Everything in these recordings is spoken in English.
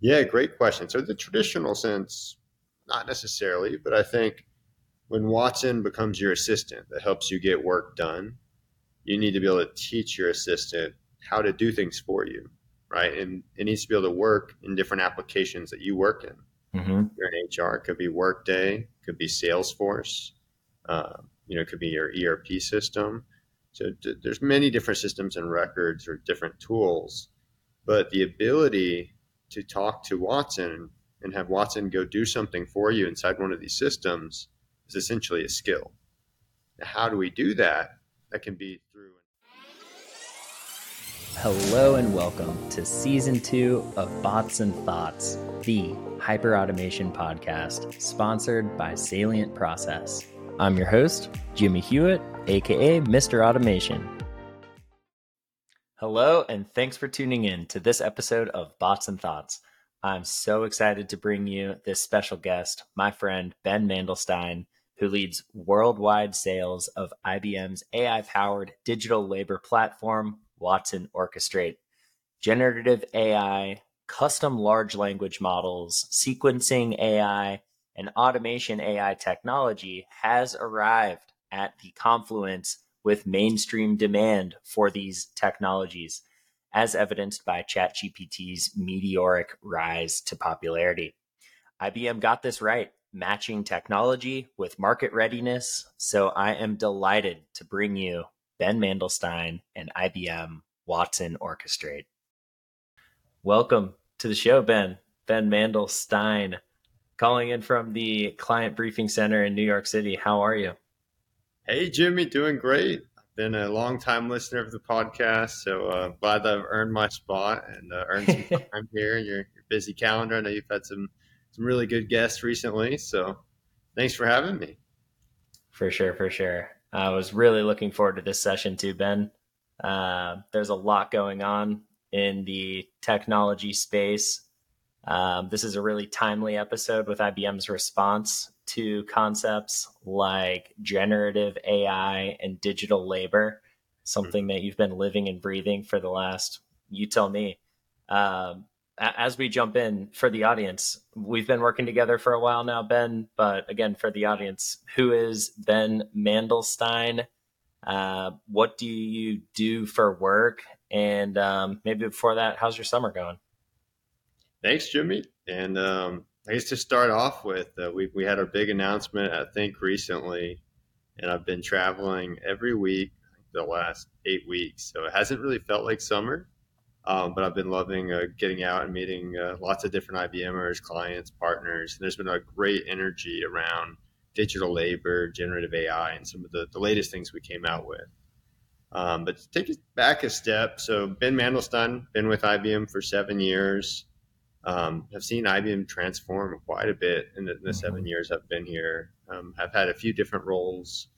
Yeah, great question. So the traditional sense, not necessarily, but I think when Watson becomes your assistant that helps you get work done, you need to be able to teach your assistant how to do things for you, right? And it needs to be able to work in different applications that you work in. Mm-hmm. You're in HR, it could be Workday, could be Salesforce, uh, you know, it could be your ERP system. So d- there's many different systems and records or different tools, but the ability to talk to Watson and have Watson go do something for you inside one of these systems is essentially a skill. Now, how do we do that? That can be through. Hello and welcome to season two of Bots and Thoughts, the hyper automation podcast sponsored by Salient Process. I'm your host, Jimmy Hewitt, aka Mr. Automation. Hello, and thanks for tuning in to this episode of Bots and Thoughts. I'm so excited to bring you this special guest, my friend Ben Mandelstein, who leads worldwide sales of IBM's AI powered digital labor platform, Watson Orchestrate. Generative AI, custom large language models, sequencing AI, and automation AI technology has arrived at the confluence with mainstream demand for these technologies, as evidenced by ChatGPT's meteoric rise to popularity. IBM got this right matching technology with market readiness. So I am delighted to bring you Ben Mandelstein and IBM Watson Orchestrate. Welcome to the show, Ben. Ben Mandelstein, calling in from the Client Briefing Center in New York City. How are you? Hey, Jimmy, doing great. I've been a long time listener of the podcast, so uh, glad that I've earned my spot and uh, earned some time here in your, your busy calendar. I know you've had some some really good guests recently. So thanks for having me. For sure, for sure. I was really looking forward to this session too, Ben. Uh, there's a lot going on in the technology space. Um, this is a really timely episode with IBM's response to concepts like generative AI and digital labor, something that you've been living and breathing for the last, you tell me. Um, as we jump in for the audience, we've been working together for a while now, Ben. But again, for the audience, who is Ben Mandelstein? Uh, what do you do for work? And um, maybe before that, how's your summer going? Thanks, Jimmy. And um, I guess to start off with, uh, we, we had our big announcement, I think, recently. And I've been traveling every week the last eight weeks. So it hasn't really felt like summer um, but I've been loving uh, getting out and meeting uh, lots of different IBMers, clients, partners. And there's been a great energy around digital labor, generative AI, and some of the, the latest things we came out with. Um, but to take it back a step, so Ben Mandelstein, been with IBM for seven years. Um, have seen IBM transform quite a bit in the, in the mm-hmm. seven years I've been here. Um, I've had a few different roles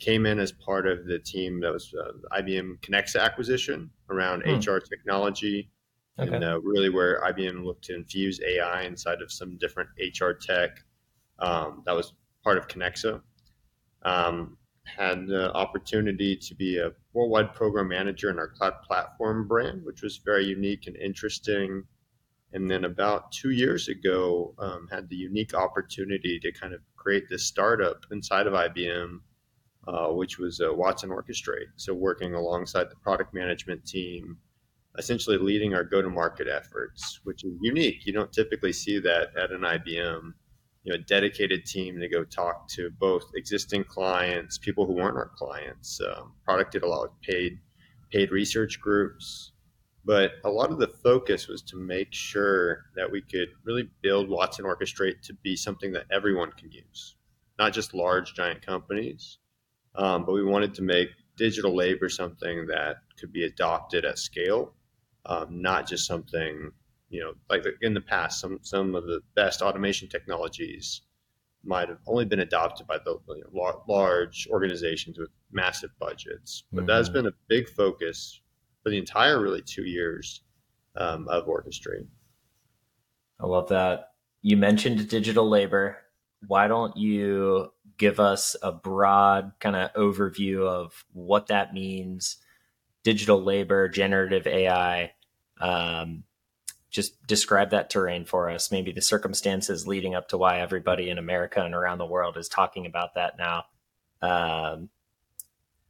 came in as part of the team that was uh, IBM Kenexa acquisition around hmm. HR technology, okay. and uh, really where IBM looked to infuse AI inside of some different HR tech. Um, that was part of Kenexa. Um, had the opportunity to be a worldwide program manager in our cloud platform brand, which was very unique and interesting. And then about two years ago, um, had the unique opportunity to kind of create this startup inside of IBM uh, which was uh, Watson Orchestrate. So working alongside the product management team, essentially leading our go-to-market efforts, which is unique. You don't typically see that at an IBM. You know, a dedicated team to go talk to both existing clients, people who weren't our clients. Um, product did a lot of paid paid research groups, but a lot of the focus was to make sure that we could really build Watson Orchestrate to be something that everyone can use, not just large giant companies, um, but we wanted to make digital labor something that could be adopted at scale, um, not just something you know like in the past. Some some of the best automation technologies might have only been adopted by the you know, large organizations with massive budgets, but mm-hmm. that has been a big focus for the entire really two years um, of Orchestrate. I love that. You mentioned digital labor. Why don't you give us a broad kind of overview of what that means, digital labor, generative AI, um, just describe that terrain for us, maybe the circumstances leading up to why everybody in America and around the world is talking about that now. Um,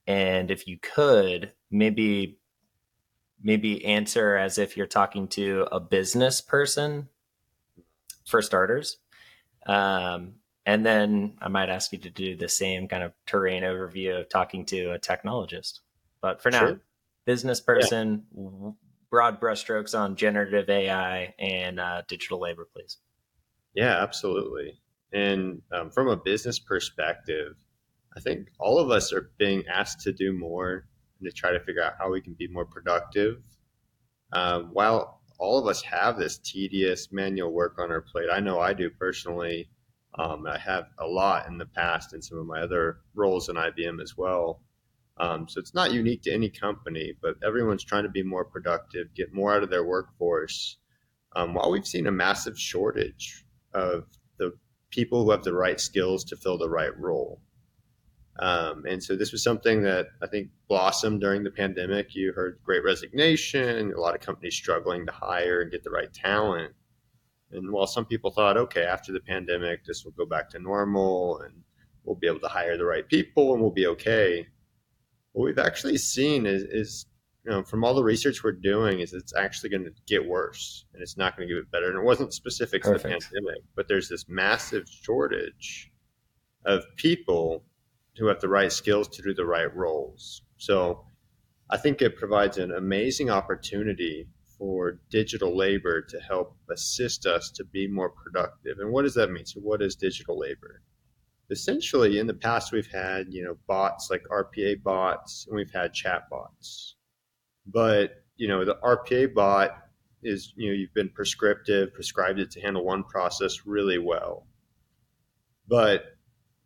and if you could, maybe maybe answer as if you're talking to a business person for starters. Um, and then I might ask you to do the same kind of terrain overview of talking to a technologist. But for now, sure. business person, yeah. broad brushstrokes on generative AI and uh, digital labor, please. Yeah, absolutely. And um, from a business perspective, I think all of us are being asked to do more to try to figure out how we can be more productive. Um, while all of us have this tedious manual work on our plate, I know I do personally. Um, I have a lot in the past in some of my other roles in IBM as well. Um, so it's not unique to any company, but everyone's trying to be more productive, get more out of their workforce. Um, while we've seen a massive shortage of the people who have the right skills to fill the right role. Um, and so this was something that I think blossomed during the pandemic. You heard great resignation, a lot of companies struggling to hire and get the right talent. And while some people thought, okay, after the pandemic, this will go back to normal and we'll be able to hire the right people and we'll be okay. What we've actually seen is, is you know, from all the research we're doing, is it's actually going to get worse and it's not going to get better. And it wasn't specific Perfect. to the pandemic, but there's this massive shortage of people who have the right skills to do the right roles. So I think it provides an amazing opportunity for digital labor to help assist us to be more productive. And what does that mean? So what is digital labor? Essentially, in the past, we've had you know bots like RPA bots, and we've had chat bots. But you know the RPA bot is you know you've been prescriptive, prescribed it to handle one process really well. But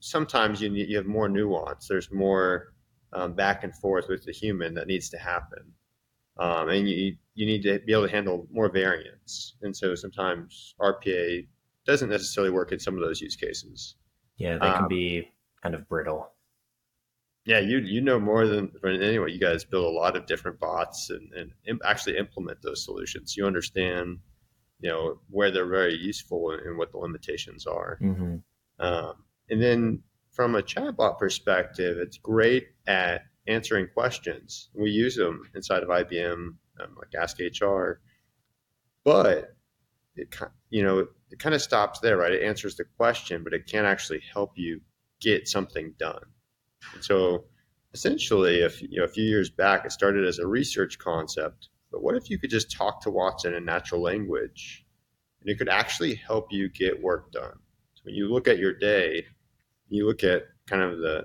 sometimes you need, you have more nuance. There's more um, back and forth with the human that needs to happen, um, and you you need to be able to handle more variance. And so sometimes RPA doesn't necessarily work in some of those use cases. Yeah, they can um, be kind of brittle. Yeah, you you know more than anyway. You guys build a lot of different bots and, and Im- actually implement those solutions. You understand, you know, where they're very useful and what the limitations are. Mm-hmm. Um, and then from a chatbot perspective, it's great at answering questions. We use them inside of IBM, um, like Ask HR, but it you know it kind of stops there, right? It answers the question, but it can't actually help you get something done. And so essentially, if you know, a few years back, it started as a research concept. But what if you could just talk to Watson in natural language, and it could actually help you get work done? So when you look at your day, you look at kind of the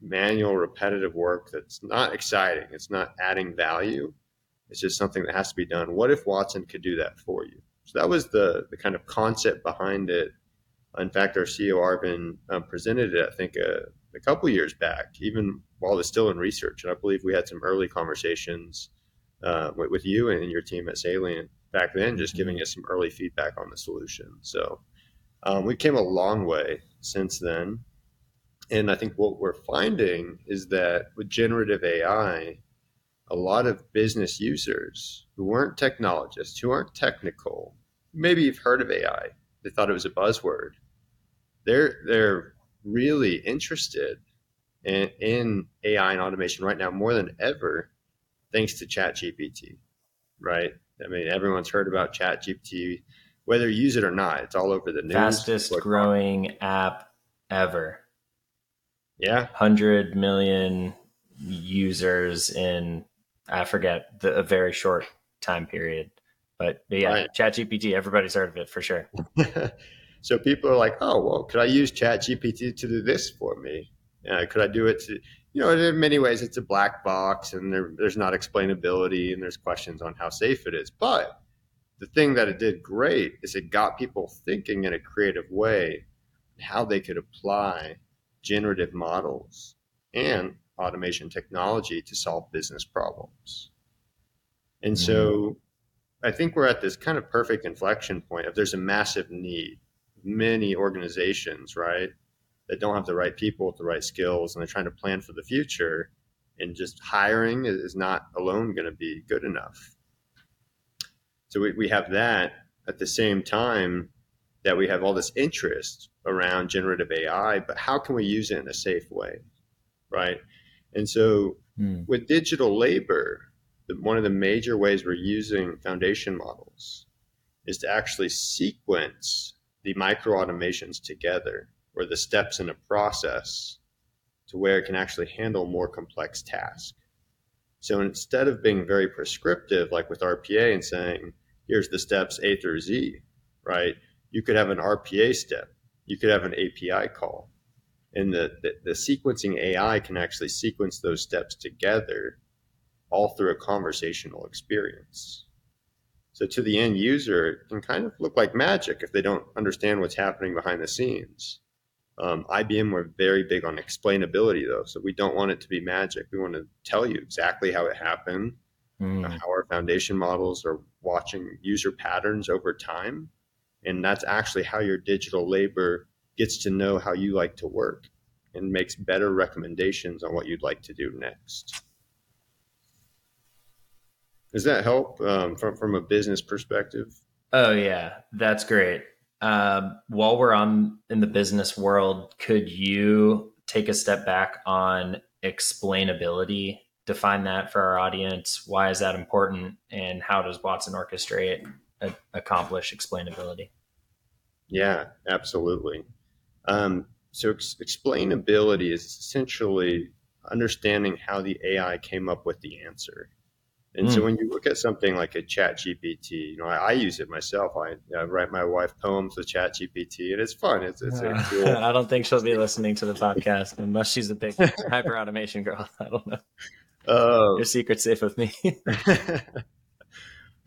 manual repetitive work that's not exciting it's not adding value it's just something that has to be done. What if watson could do that for you? So that was the the kind of concept behind it. In fact our ceo arvind um, presented it i think a, a couple years back even while it's still in research. And i believe we had some early conversations uh, with, with, you and your team at salient back then just mm-hmm. giving us some early feedback on the solution. So um, we came a long way since then and I think what we're finding is that with generative AI, a lot of business users who weren't technologists, who aren't technical, maybe you've heard of AI, they thought it was a buzzword. They're they're really interested in, in AI and automation right now more than ever, thanks to ChatGPT. Right? I mean, everyone's heard about ChatGPT, whether you use it or not. It's all over the news. Fastest growing app ever. Yeah. 100 million users in, I forget, the, a very short time period. But, but yeah, right. ChatGPT, everybody's heard of it for sure. so people are like, oh, well, could I use ChatGPT to do this for me? Uh, could I do it to, you know, in many ways it's a black box and there, there's not explainability and there's questions on how safe it is. But the thing that it did great is it got people thinking in a creative way how they could apply generative models, and automation technology to solve business problems. And mm-hmm. so I think we're at this kind of perfect inflection point if there's a massive need. Many organizations, right, that don't have the right people with the right skills and they're trying to plan for the future. And just hiring is not alone going to be good enough. So we, we have that at the same time that we have all this interest around generative AI, but how can we use it in a safe way? Right. And so mm. with digital labor, one of the major ways we're using foundation models is to actually sequence the micro automations together or the steps in a process to where it can actually handle more complex tasks. So instead of being very prescriptive, like with RPA and saying, here's the steps A through Z, right? You could have an RPA step, you could have an API call. And the, the, the sequencing AI can actually sequence those steps together all through a conversational experience. So to the end user, it can kind of look like magic if they don't understand what's happening behind the scenes. Um, IBM were very big on explainability though, so we don't want it to be magic. We want to tell you exactly how it happened, mm. how our foundation models are watching user patterns over time, and that's actually how your digital labor gets to know how you like to work and makes better recommendations on what you'd like to do next. Does that help um, from from a business perspective? Oh yeah, that's great. Um, while we're on in the business world, could you take a step back on explainability? Define that for our audience. Why is that important, and how does Watson Orchestrate a- accomplish explainability? Yeah, absolutely. Um, so ex- explainability is essentially understanding how the AI came up with the answer. And mm. so hmm. when you look at something like a chat GPT, you know, I, I use it myself. I, I, write my wife poems with chat GPT and it's fun. It's, it's uh, cool. I don't think she'll be listening to the podcast unless she's a big hyper automation girl. I don't know. Uh, Your secret's safe with me.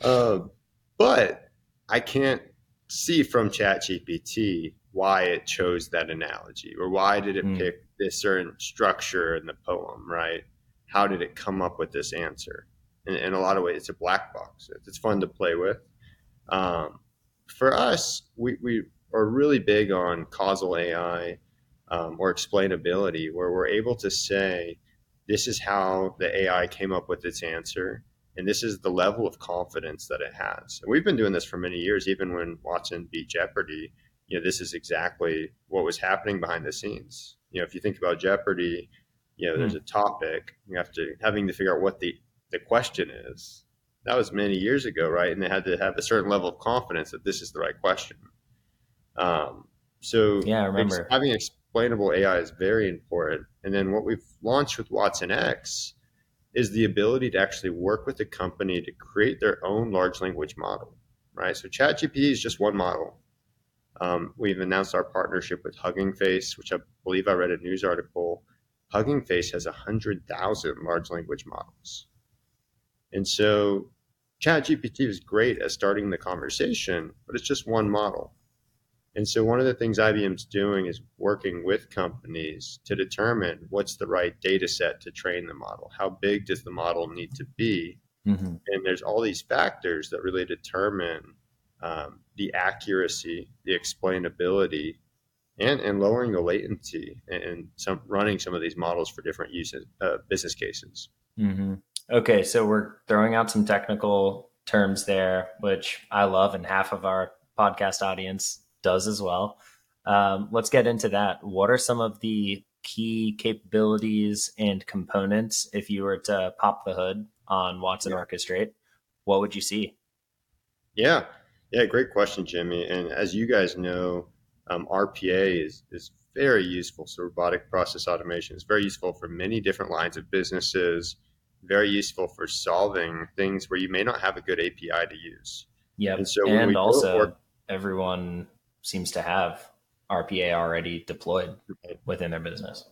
uh, but I can't see from ChatGPT why it chose that analogy or why did it mm. pick this certain structure in the poem, right? How did it come up with this answer? in, in a lot of ways. It's a black box. It's fun to play with. Um, for us, we, we are really big on causal AI um, or explainability, where we're able to say, this is how the AI came up with its answer, and this is the level of confidence that it has. And we've been doing this for many years, even when Watson beat Jeopardy. You know, this is exactly what was happening behind the scenes. You know, if you think about Jeopardy, you know, there's hmm. a topic you have to having to figure out what the the question is. That was many years ago, right? And they had to have a certain level of confidence that this is the right question. Um, so yeah, I remember having explainable AI is very important. And then what we've launched with watsonx is the ability to actually work with a company to create their own large language model, right? So ChatGPT is just one model. Um, we've announced our partnership with Hugging Face, which I believe I read a news article. Hugging Face has 100,000 large language models. And so ChatGPT is great at starting the conversation, but it's just one model. And so one of the things IBM's doing is working with companies to determine what's the right data set to train the model. How big does the model need to be? Mm-hmm. And there's all these factors that really determine um, the accuracy, the explainability, and, and lowering the latency and, some running some of these models for different uses, uh, business cases. Mm-hmm. Okay, so we're throwing out some technical terms there, which I love, and half of our podcast audience does as well. Um, let's get into that. What are some of the key capabilities and components if you were to pop the hood on Watson yeah. Orchestrate? What would you see? Yeah, yeah, great question, Jimmy. And as you guys know, um, RPA is is very useful. So robotic process automation is very useful for many different lines of businesses very useful for solving things where you may not have a good API to use. Yeah, and, so and also work, everyone seems to have RPA already deployed within their business.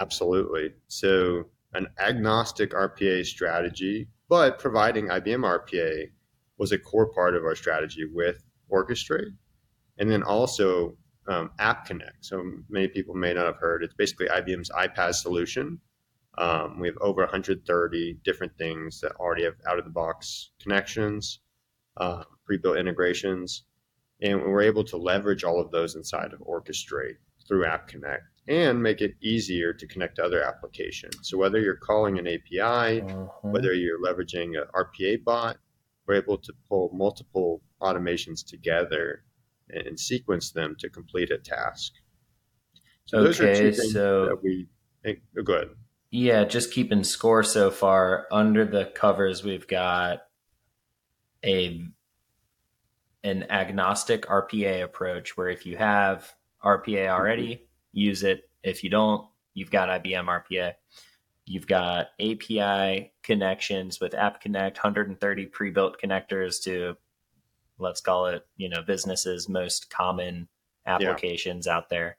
Absolutely. So an agnostic RPA strategy, but providing IBM RPA was a core part of our strategy with Orchestrate. And then also um, App Connect. So many people may not have heard. It's basically IBM's iPaaS solution um, we have over 130 different things that already have out of the box connections, uh, pre built integrations, and we're able to leverage all of those inside of Orchestrate through App Connect and make it easier to connect to other applications. So whether you're calling an API, uh-huh. whether you're leveraging an RPA bot, we're able to pull multiple automations together and, sequence them to complete a task. So those okay, are two things so that we think. Oh, go ahead. Yeah, just keeping score so far. Under the covers, we've got a an agnostic RPA approach where if you have RPA already, mm-hmm. use it. If you don't, you've got IBM RPA. You've got API connections with App Connect, 130 pre-built connectors to let's call it, you know, businesses most common applications yeah. out there.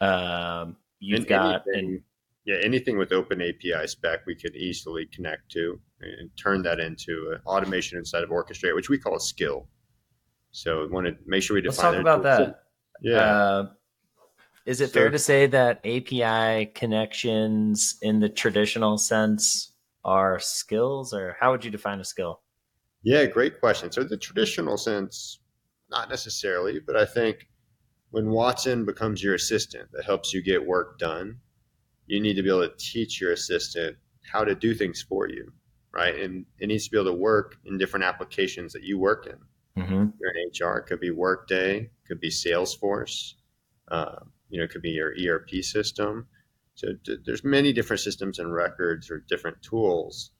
Um, you've and got anything, yeah, anything with open API spec we could easily connect to and turn that into an automation inside of Orchestrate, which we call a skill. So we want to make sure we define. Let's talk about that. Yeah. Uh, is it so, fair to say that API connections in the traditional sense are skills, or how would you define a skill? Yeah, great question. So, the traditional sense, not necessarily, but I think when Watson becomes your assistant that helps you get work done, you need to be able to teach your assistant how to do things for you, right? And it needs to be able to work in different applications that you work in. Mm-hmm. You're in HR, it could be Workday, could be Salesforce, uh, you know, it could be your ERP system. So there's many different systems and records or different tools,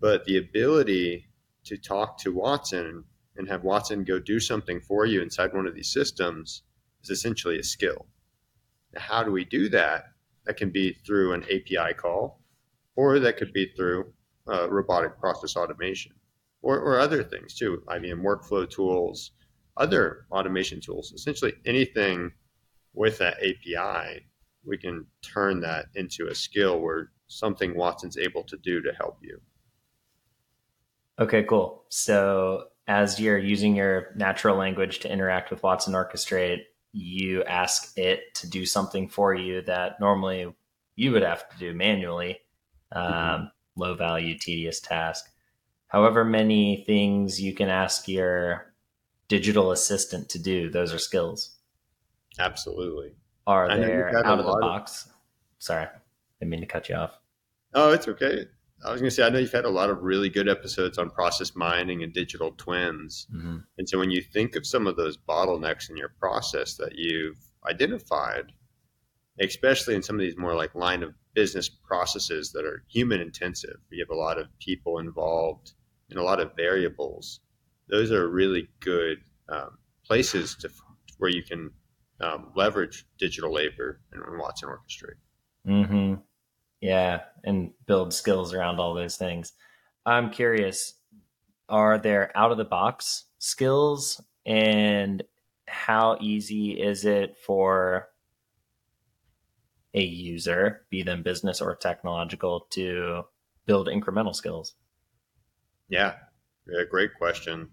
but the ability to talk to Watson and have Watson go do something for you inside one of these systems is essentially a skill. Now, how do we do that? That can be through an API call, or that could be through uh, robotic process automation, or, or other things too. IBM workflow tools, other automation tools, essentially anything with that API, we can turn that into a skill where something Watson's able to do to help you. Okay, cool. So as you're using your natural language to interact with Watson Orchestrate, you ask it to do something for you that normally you would have to do manually, um, mm-hmm. low value, tedious task. However, many things you can ask your digital assistant to do, those are skills. Absolutely. Are there out of the box? Of... Sorry, I didn't mean to cut you off. Oh, it's okay. I was going to say, I know you've had a lot of really good episodes on process mining and digital twins. Mm-hmm. And so when you think of some of those bottlenecks in your process that you've identified, especially in some of these more like line of business processes that are human intensive, you have a lot of people involved and a lot of variables. Those are really good um, places to where you can um, leverage digital labor and Watson Orchestrate. Mm-hmm. Yeah, and build skills around all those things. I'm curious, are there out of the box skills and how easy is it for a user, be them business or technological, to build incremental skills? Yeah, yeah great question.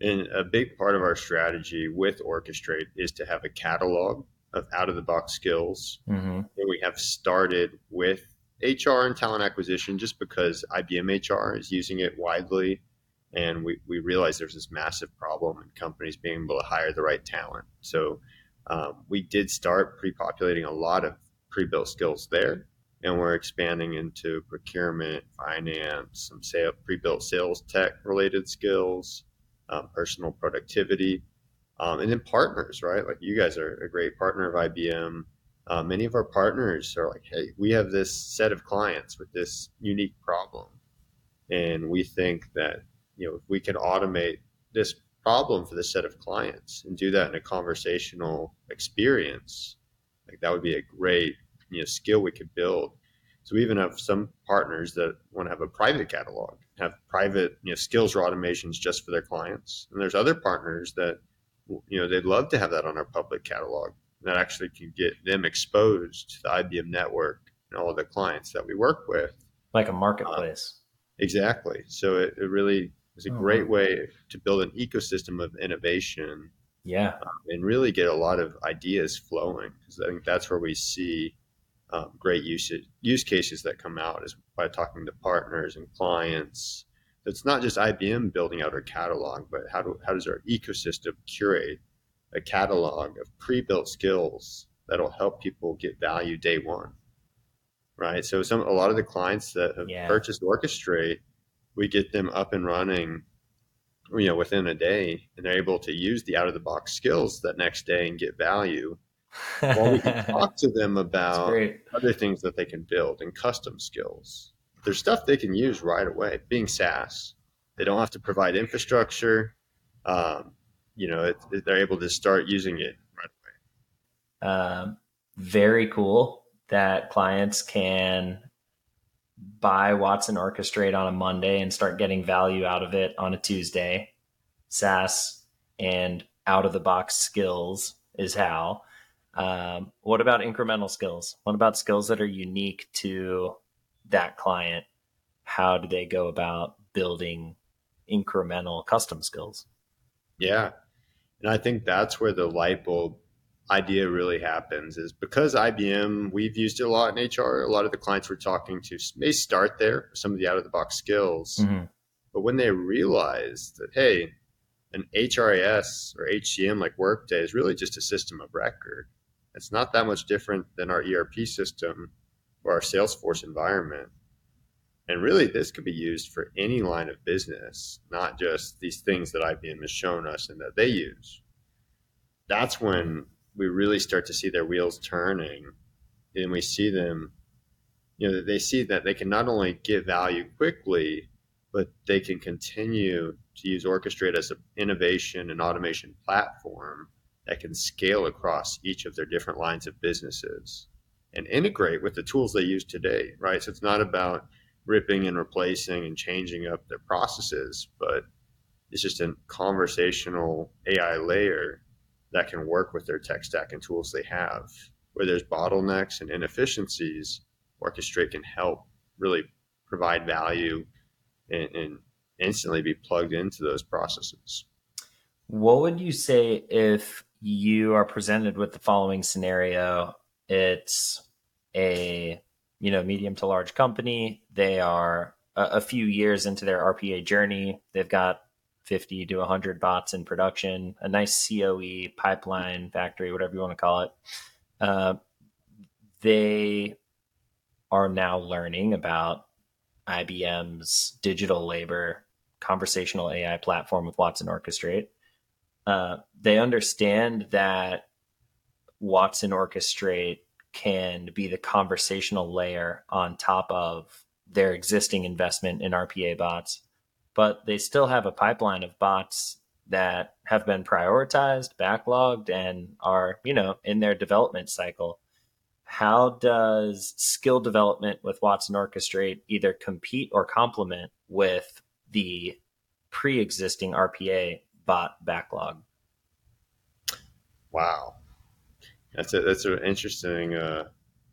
And a big part of our strategy with Orchestrate is to have a catalog of out of the box skills. Mm-hmm. And we have started with HR and talent acquisition just because IBM HR is using it widely. And we, we realize there's this massive problem in companies being able to hire the right talent. So um, we did start pre populating a lot of pre built skills there. And we're expanding into procurement, finance, some sale, pre built sales tech related skills, um, personal productivity, um, and then partners, right? Like you guys are a great partner of IBM uh, many of our partners are like, hey, we have this set of clients with this unique problem. And we think that, you know, if we can automate this problem for this set of clients and do that in a conversational experience, like that would be a great, you know, skill we could build. So we even have some partners that want to have a private catalog, have private, you know, skills or automations just for their clients. And there's other partners that, you know, they'd love to have that on our public catalog that actually can get them exposed to the IBM network and all of the clients that we work with. Like a marketplace. Um, exactly. So it, it really is a oh, great way to build an ecosystem of innovation. Yeah. Um, and really get a lot of ideas flowing because I think that's where we see um, great use, use cases that come out is by talking to partners and clients. It's not just IBM building out our catalog, but how, do, how does our ecosystem curate a catalog of pre-built skills that'll help people get value day one right so some a lot of the clients that have yeah. purchased orchestrate we get them up and running you know, within a day, and they're able to use the out of the box skills that next day and get value. We can talk to them about other things that they can build and custom skills. There's stuff they can use right away. Being SaaS, they don't have to provide infrastructure. Um, you know, it, it, they're able to start using it right away. Um, very cool that clients can buy Watson Orchestrate on a Monday and start getting value out of it on a Tuesday. SaaS and out of the box skills is how. Um, what about incremental skills? What about skills that are unique to that client? How do they go about building incremental custom skills? Yeah. And I think that's where the light bulb idea really happens is because IBM, we've used it a lot in HR. A lot of the clients we're talking to may start there, some of the out of the box skills. Mm-hmm. But when they realize that, hey, an HRIS or HCM like Workday is really just a system of record, it's not that much different than our ERP system or our Salesforce environment. And really, this could be used for any line of business, not just these things that IBM has shown us and that they use. That's when we really start to see their wheels turning and we see them you know they see that they can not only get value quickly but they can continue to use orchestrate as an innovation and automation platform that can scale across each of their different lines of businesses and integrate with the tools they use today right so it's not about ripping and replacing and changing up their processes but it's just a conversational ai layer that can work with their tech stack and tools they have. Where there's bottlenecks and inefficiencies, Orchestrate can help really provide value and, and instantly be plugged into those processes. What would you say if you are presented with the following scenario? It's a you know medium to large company. They are a, a few years into their RPA journey. They've got 50 to 100 bots in production, a nice COE pipeline factory, whatever you want to call it. Uh, they are now learning about IBM's digital labor conversational AI platform with Watson Orchestrate. Uh, they understand that Watson Orchestrate can be the conversational layer on top of their existing investment in RPA bots but they still have a pipeline of bots that have been prioritized, backlogged, and are, you know, in their development cycle. How does skill development with Watson Orchestrate either compete or complement with the pre existing RPA bot backlog? Wow. That's a, that's an interesting uh,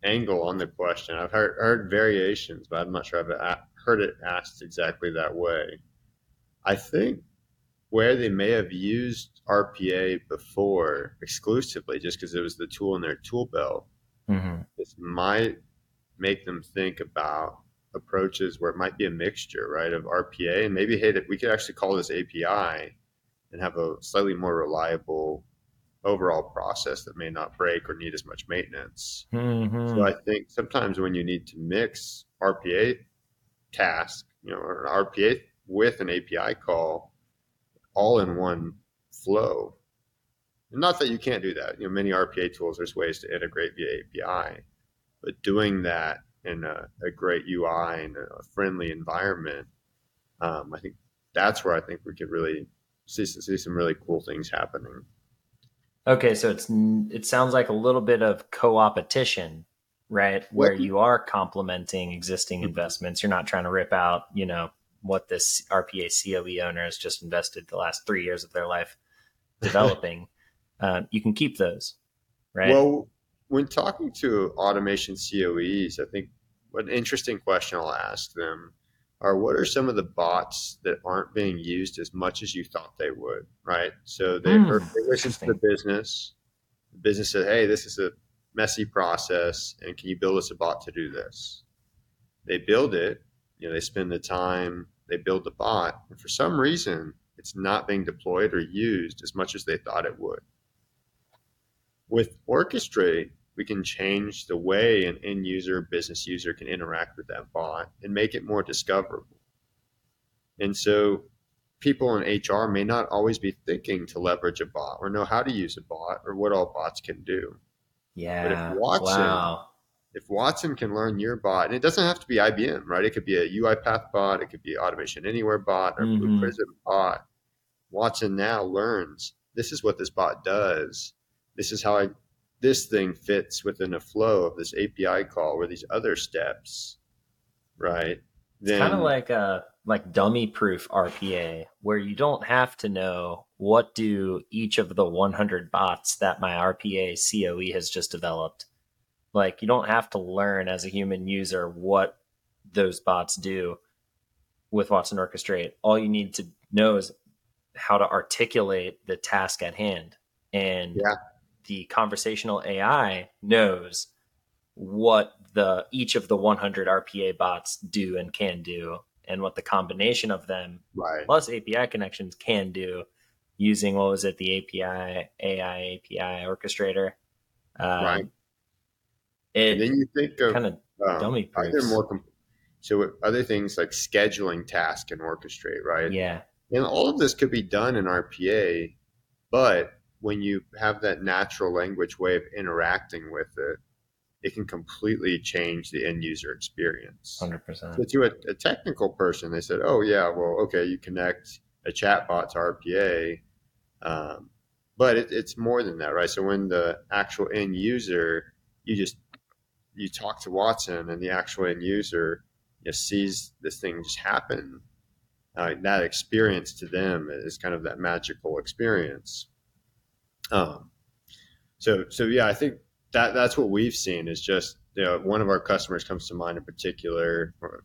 angle on the question. I've heard, heard variations, but I'm not sure I've heard it asked exactly that way. I think where they may have used RPA before exclusively, just because it was the tool in their tool belt, mm-hmm. this might make them think about approaches where it might be a mixture, right, of RPA and maybe hey, that we could actually call this API and have a slightly more reliable overall process that may not break or need as much maintenance. Mm-hmm. So I think sometimes when you need to mix RPA task, you know, or an RPA with an API call all in one flow. And not that you can't do that. You know, many RPA tools, there's ways to integrate via API, but doing that in a, a great UI and a friendly environment, um, I think that's where I think we could really see, see some really cool things happening. Okay, so it's it sounds like a little bit of co-opetition, right? Where you are complementing existing mm-hmm. investments. You're not trying to rip out, you know, what this RPA COE owner has just invested the last three years of their life developing, uh, you can keep those, right? Well, when talking to automation COEs, I think an interesting question I'll ask them are what are some of the bots that aren't being used as much as you thought they would, right? So they, mm, they listen to the business. The business said, hey, this is a messy process, and can you build us a bot to do this? They build it, you know, they spend the time they build the bot, and for some reason, it's not being deployed or used as much as they thought it would. With Orchestrate, we can change the way an end user, business user can interact with that bot and make it more discoverable. And so people in HR may not always be thinking to leverage a bot or know how to use a bot or what all bots can do. Yeah. But if Watson, wow. if Watson can learn your bot, and it doesn't have to be IBM, right? It could be a UiPath bot, it could be Automation Anywhere bot or Blue Mhm. Prism bot. Watson now learns this is what this bot does. This is how I this thing fits within the flow of this API call or these other steps, right? It's kind of like a like dummy proof RPA where you don't have to know what do each of the 100 bots that my RPA COE has just developed. Like you don't have to learn as a human user what those bots do with Watson Orchestrate. All you need to know is how to articulate the task at hand. And Yeah. The conversational AI knows what the each of the 100 RPA bots do and can do and what the combination of them right. plus API connections can do using what was it the API AI API orchestrator um, Right. And then you think of kind of um, dummy proofs. more com- so other things like scheduling task and orchestrate, right? yeah And all of this could be done in RPA, but when you have that natural language way of interacting with it, it can completely change the end user experience. 100% So to a, a technical person, they said, "Oh yeah, well, okay, you connect a chatbot to RPA, um, but it, it's more than that, right?" So when the actual end user, you just you talk to Watson, and the actual end user just sees this thing just happen. Uh, that experience to them is kind of that magical experience. Um, so so yeah, I think that that's what we've seen is just you know one of our customers comes to mind in particular or,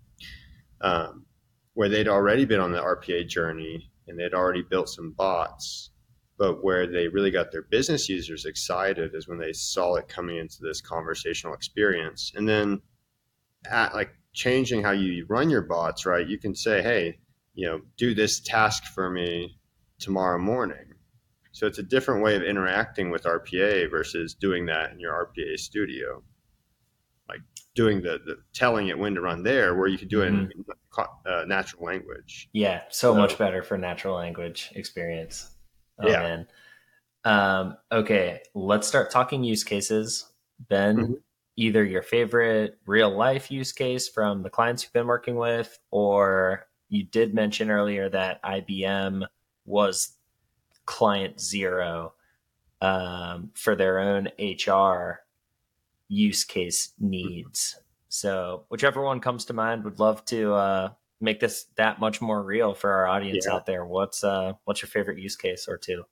um, where they'd already been on the RPA journey and they'd already built some bots, but where they really got their business users excited is when they saw it coming into this conversational experience, and then at, like changing how you run your bots, right? You can say, hey, you know, do this task for me tomorrow morning. So it's a different way of interacting with RPA versus doing that in your RPA studio. Like doing the, the telling it when to run there, where you could do it in uh, natural language. yeah so, So- much better for natural language experience oh, Yeah. man um, okay let's start talking use cases ben Mhm. either your favorite real life use case from the clients you've been working with or you did mention earlier that IBM was client zero um, for their own HR use case needs. So whichever one comes to mind, would love to uh, make this that much more real for our audience Yeah. out there. What's uh, what's your favorite use case or two?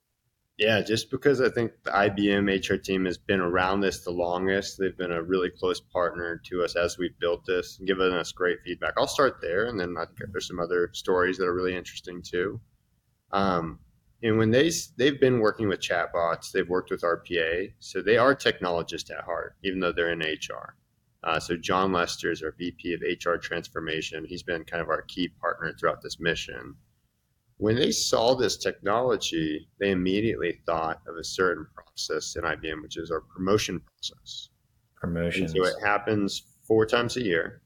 Yeah, just because I think the IBM HR team has been around this the longest. They've been a really close partner to us as we've built this and given us great feedback. I'll start there, and then I think there's some other stories that are really interesting too. Um, and when they they've been working with chatbots, they've worked with RPA, so they are technologists at heart, even though they're in HR. Uh, so John Lester is our VP of HR transformation. He's been kind of our key partner throughout this mission when they saw this technology, they immediately thought of a certain process in IBM, which is our promotion process. And Promotions. so it happens four times a year.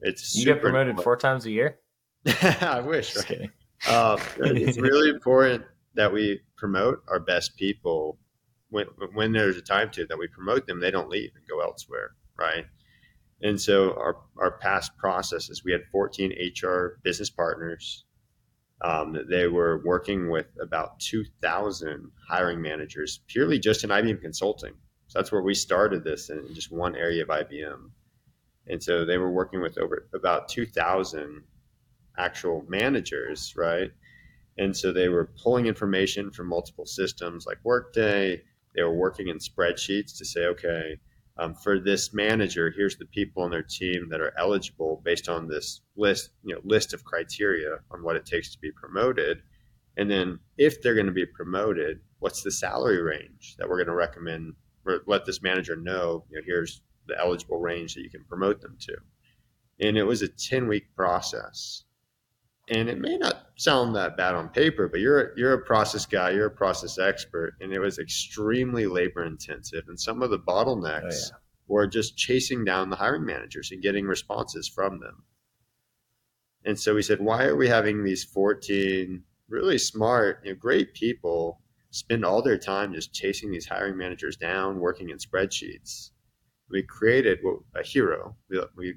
It's You get promoted important. four times a year. I wish. Just Right? kidding. Uh, it's really important that we promote our best people when, when there's a time to that we promote them. They don't leave and go elsewhere, right? And so our our past processes, we had 14 HR business partners. Um, that they were working with about 2,000 hiring managers purely just in IBM consulting. So that's where we started this in just one area of IBM. And so they were working with over about 2,000 actual managers, right? And so they were pulling information from multiple systems like Workday. They were working in spreadsheets to say, okay, um, for this manager, here's the people on their team that are eligible based on this list, you know, list of criteria on what it takes to be promoted. And then if they're going to be promoted, what's the salary range that we're going to recommend or let this manager know, you know, here's the eligible range that you can promote them to. And it was a 10 week process. And it may not sound that bad on paper, but you're you're a process guy, you're a process expert, and it was extremely labor intensive. And some of the bottlenecks Oh, were just chasing down the hiring managers and getting responses from them. And so we said, why are we having these 14 really smart, you know, great people spend all their time just chasing these hiring managers down, working in spreadsheets? We created a hero. We, we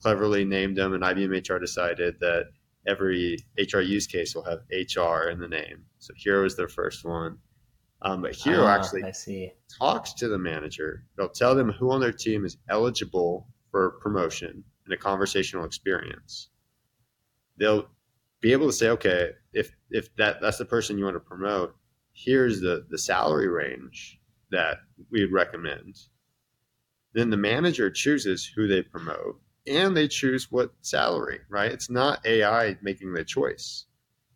cleverly named them, and IBM HR decided that every HR use case will have HR in the name. So Hero is their first one. Um, but Hero ah, actually talks to the manager. They'll tell them who on their team is eligible for promotion and a conversational experience. They'll be able to say, okay, if if that that's the person you want to promote, here's the the salary range that we'd recommend. Then the manager chooses who they promote and they choose what salary, right? It's not AI making the choice.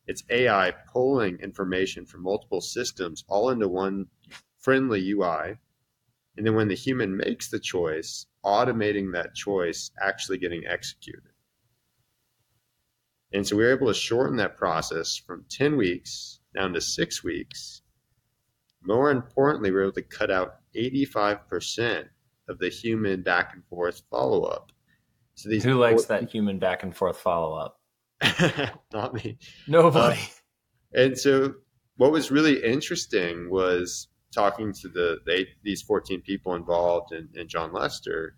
It's AI pulling information from multiple systems all into one friendly UI. And then when the human makes the choice, automating that choice actually getting executed. And so we were able to shorten that process from 10 weeks down to six weeks. More importantly, we were able to cut out 85% of the human back and forth follow up. So these who likes that human back and forth follow up? Not me. Nobody. Uh, and so what was really interesting was talking to the they, these 14 people involved and, and John Lester,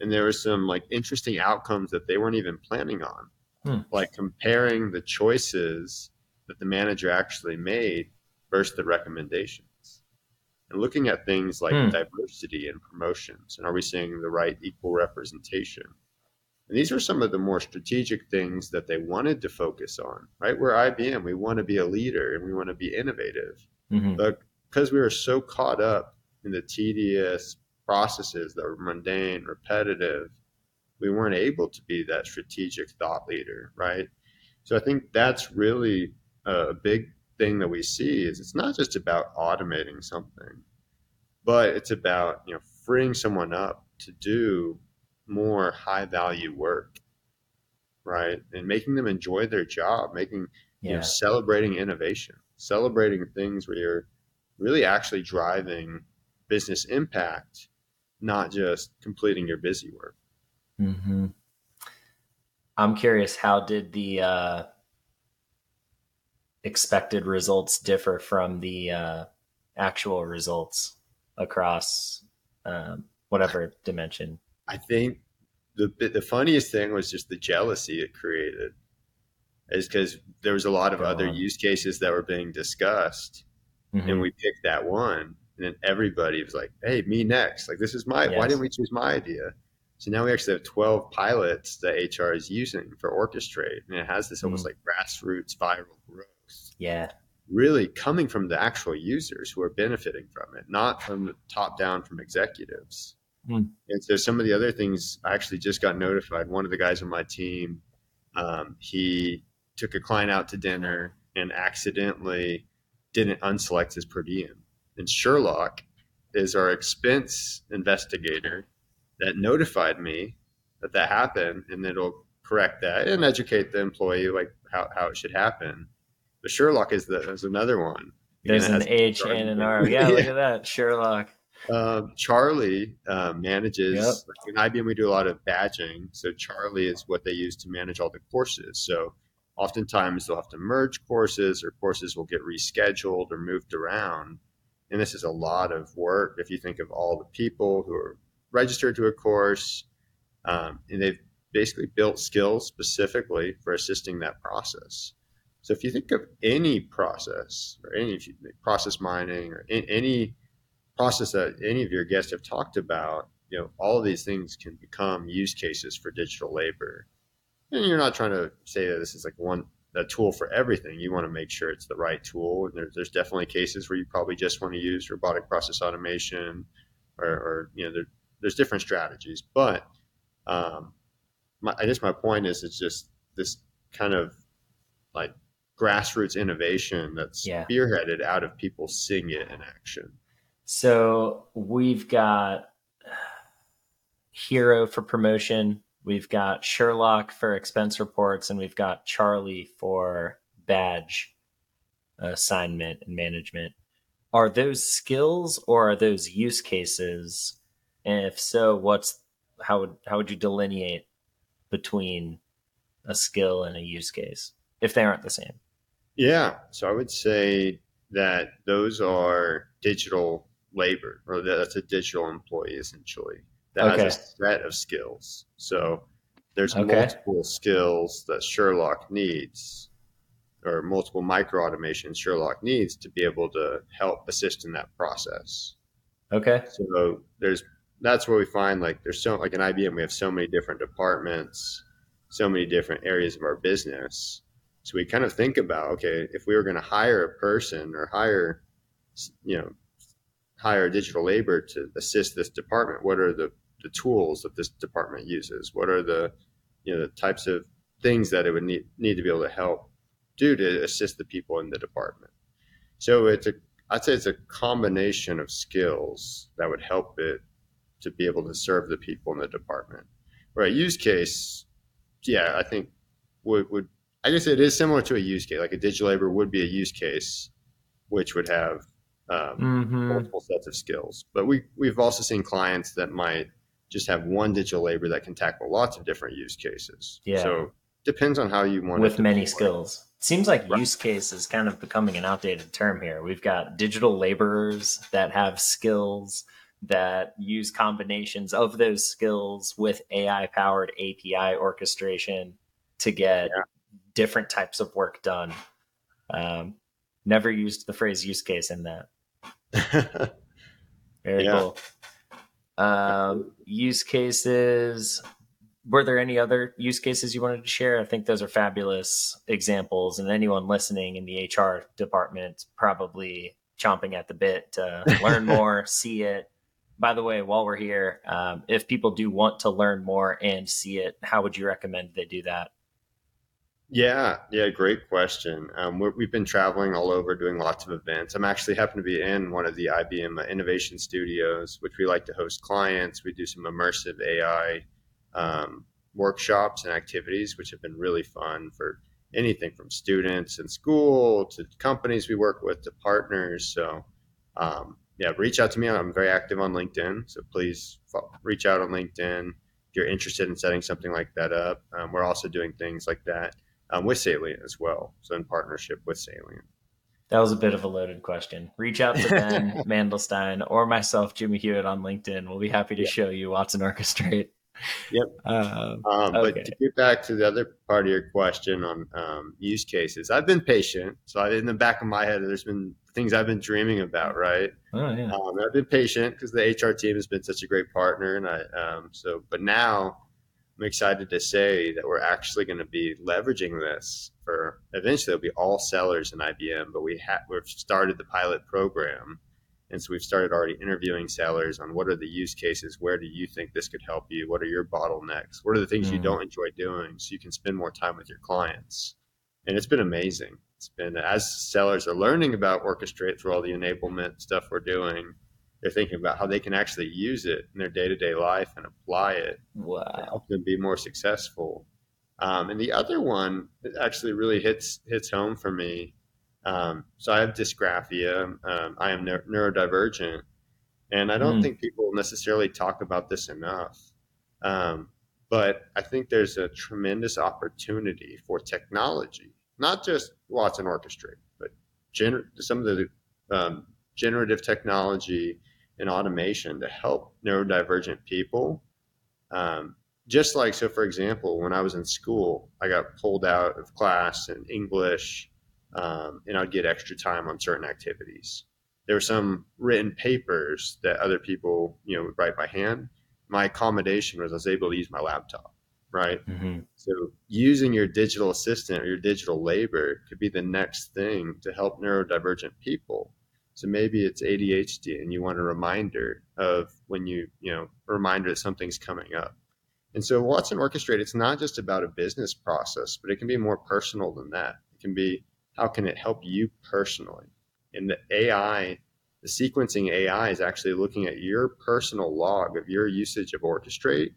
and there were some like interesting outcomes that they weren't even planning on, hmm. like comparing the choices that the manager actually made versus the recommendations, and looking at things like hmm. diversity and promotions, and are we seeing the right equal representation? And these were some of the more strategic things that they wanted to focus on, right? We're IBM, we want to be a leader and we want to be innovative. Mm-hmm. But because we were so caught up in the tedious processes that were mundane, repetitive, we weren't able to be that strategic thought leader, right? So I think that's really a big thing that we see is it's not just about automating something, but it's about, you know, freeing someone up to do more high value work right and making them enjoy their job making yeah. you know celebrating innovation celebrating things where you're really actually driving business impact not just completing your busy work mm-hmm. i'm curious how did the uh, expected results differ from the uh, actual results across um, whatever dimension I think the the funniest thing was just the jealousy it created, is because there was a lot of other use cases that were being discussed, mm-hmm. and we picked that one, and then everybody was like, "Hey, me next! Like this is my yes. why didn't we choose my idea?" So now we actually have 12 pilots that HR is using for Orchestrate, and it has this mm-hmm. almost like grassroots viral growth. Yeah. Really coming from the actual users who are benefiting from it, not from the top down from executives. Mm. And so some of the other things, I actually just got notified. One of the guys on my team, um, he took a client out to dinner and accidentally didn't unselect his per diem. And Sherlock is our expense investigator that notified me that that happened, and it'll correct that and educate the employee like how, how it should happen. But Sherlock is the is another one. There's an H and an R. Yeah, yeah, look at that, Sherlock. Um, Charlie uh, manages yep. like in IBM. We do a lot of badging, so Charlie is what they use to manage all the courses. So oftentimes they'll have to merge courses, or courses will get rescheduled or moved around. And this is a lot of work if you think of all the people who are registered to a course, um, and they've basically built skills specifically for assisting that process. So if you think of any process or any process mining or any process that any of your guests have talked about, you know, all of these things can become use cases for digital labor. And you're not trying to say that this is like one a tool for everything. You want to make sure it's the right tool. And there, there's definitely cases where you probably just want to use robotic process automation, or, or you know, there, there's different strategies. But um, my, I guess my point is, it's just this kind of like grassroots innovation that's yeah. spearheaded out of people seeing it in action. So we've got Hero for promotion, we've got Sherlock for expense reports, and we've got Charlie for badge assignment and management. Are those skills or are those use cases? And if so, what's how would how would you delineate between a skill and a use case if they aren't the same? Yeah. So I would say that those are digital labor, or that's a digital employee essentially that okay. has a set of skills. So there's okay. multiple skills that Sherlock needs, or multiple micro automations Sherlock needs to be able to help assist in that process. Okay. So there's that's where we find like there's so like in IBM we have so many different departments, so many different areas of our business. So we kind of think about okay, if we were going to hire a person or hire, you know, hire digital labor to assist this department, what are the the tools that this department uses? What are the you know the types of things that it would need need to be able to help do to assist the people in the department? So it's a I'd say it's a combination of skills that would help it to be able to serve the people in the department. Right, use case, yeah, I think would would I guess it is similar to a use case. Like a digital labor would be a use case, which would have um, mm-hmm. multiple sets of skills. But we we've also seen clients that might just have one digital labor that can tackle lots of different use cases. Yeah. So depends on how you want to. with many skills. Seems like right. use case is kind of becoming an outdated term here. We've got digital laborers that have skills that use combinations of those skills with AI powered API orchestration to get yeah. different types of work done. Um, never used the phrase use case in that. Very yeah. cool. Um, use cases. Were there any other use cases you wanted to share? I think those are fabulous examples, and anyone listening in the HR department probably chomping at the bit to learn more, see it. By the way, while we're here, um, if people do want to learn more and see it, how would you recommend they do that? Yeah, yeah, great question. Um, we have been traveling all over doing lots of events. I'm actually happen to be in one of the IBM uh, innovation studios, which we like to host clients. We do some immersive AI um, workshops and activities, which have been really fun for anything from students in school to companies we work with to partners. So, um, yeah, reach out to me. I'm very active on LinkedIn, so please reach out on LinkedIn if you're interested in setting something like that up. Um, we're also doing things like that um, with Salient as well. So in partnership with Salient. That was a bit of a loaded question. Reach out to Ben Mandelstein or myself, Jimmy Hewitt, on LinkedIn. We'll be happy to show you Watson Orchestrate. Yep. Uh, um, okay. But to get back to the other part of your question on um, use cases, I've been patient. So I, in the back of my head, there's been things I've been dreaming about, right? Oh, yeah. Um, I've been patient because the HR team has been such a great partner, and I um, so. But now I'm excited to say that we're actually going to be leveraging this for eventually it'll be all sellers in IBM, but we have we've started the pilot program. And so we've started already interviewing sellers on what are the use cases, where do you think this could help you, what are your bottlenecks, what are the things mm. you don't enjoy doing, so you can spend more time with your clients. And it's been amazing. It's been as sellers are learning about Orchestrate through all the enablement stuff we're doing, they're thinking about how they can actually use it in their day to day life and apply it wow. to help them be more successful. Um, and the other one that actually really hits hits home for me. Um, so I have dysgraphia. Um, I am neurodivergent, and I don't mm. think people necessarily talk about this enough. Um, but I think there's a tremendous opportunity for technology, not just Watson Orchestrate, but gener- some of the um, generative technology and automation to help neurodivergent people. Um, just like, so for example, when I was in school, I got pulled out of class in English um, and I'd get extra time on certain activities. There were some written papers that other people, you know, would write by hand. My accommodation was I was able to use my laptop, right? Mm-hmm. So using your digital assistant or your digital labor could be the next thing to help neurodivergent people so maybe it's ADHD and you want a reminder of when you, you know, a reminder that something's coming up. And so Watson Orchestrate, it's not just about a business process, but it can be more personal than that. It can be how can it help you personally? And the AI, the sequencing AI is actually looking at your personal log of your usage of Orchestrate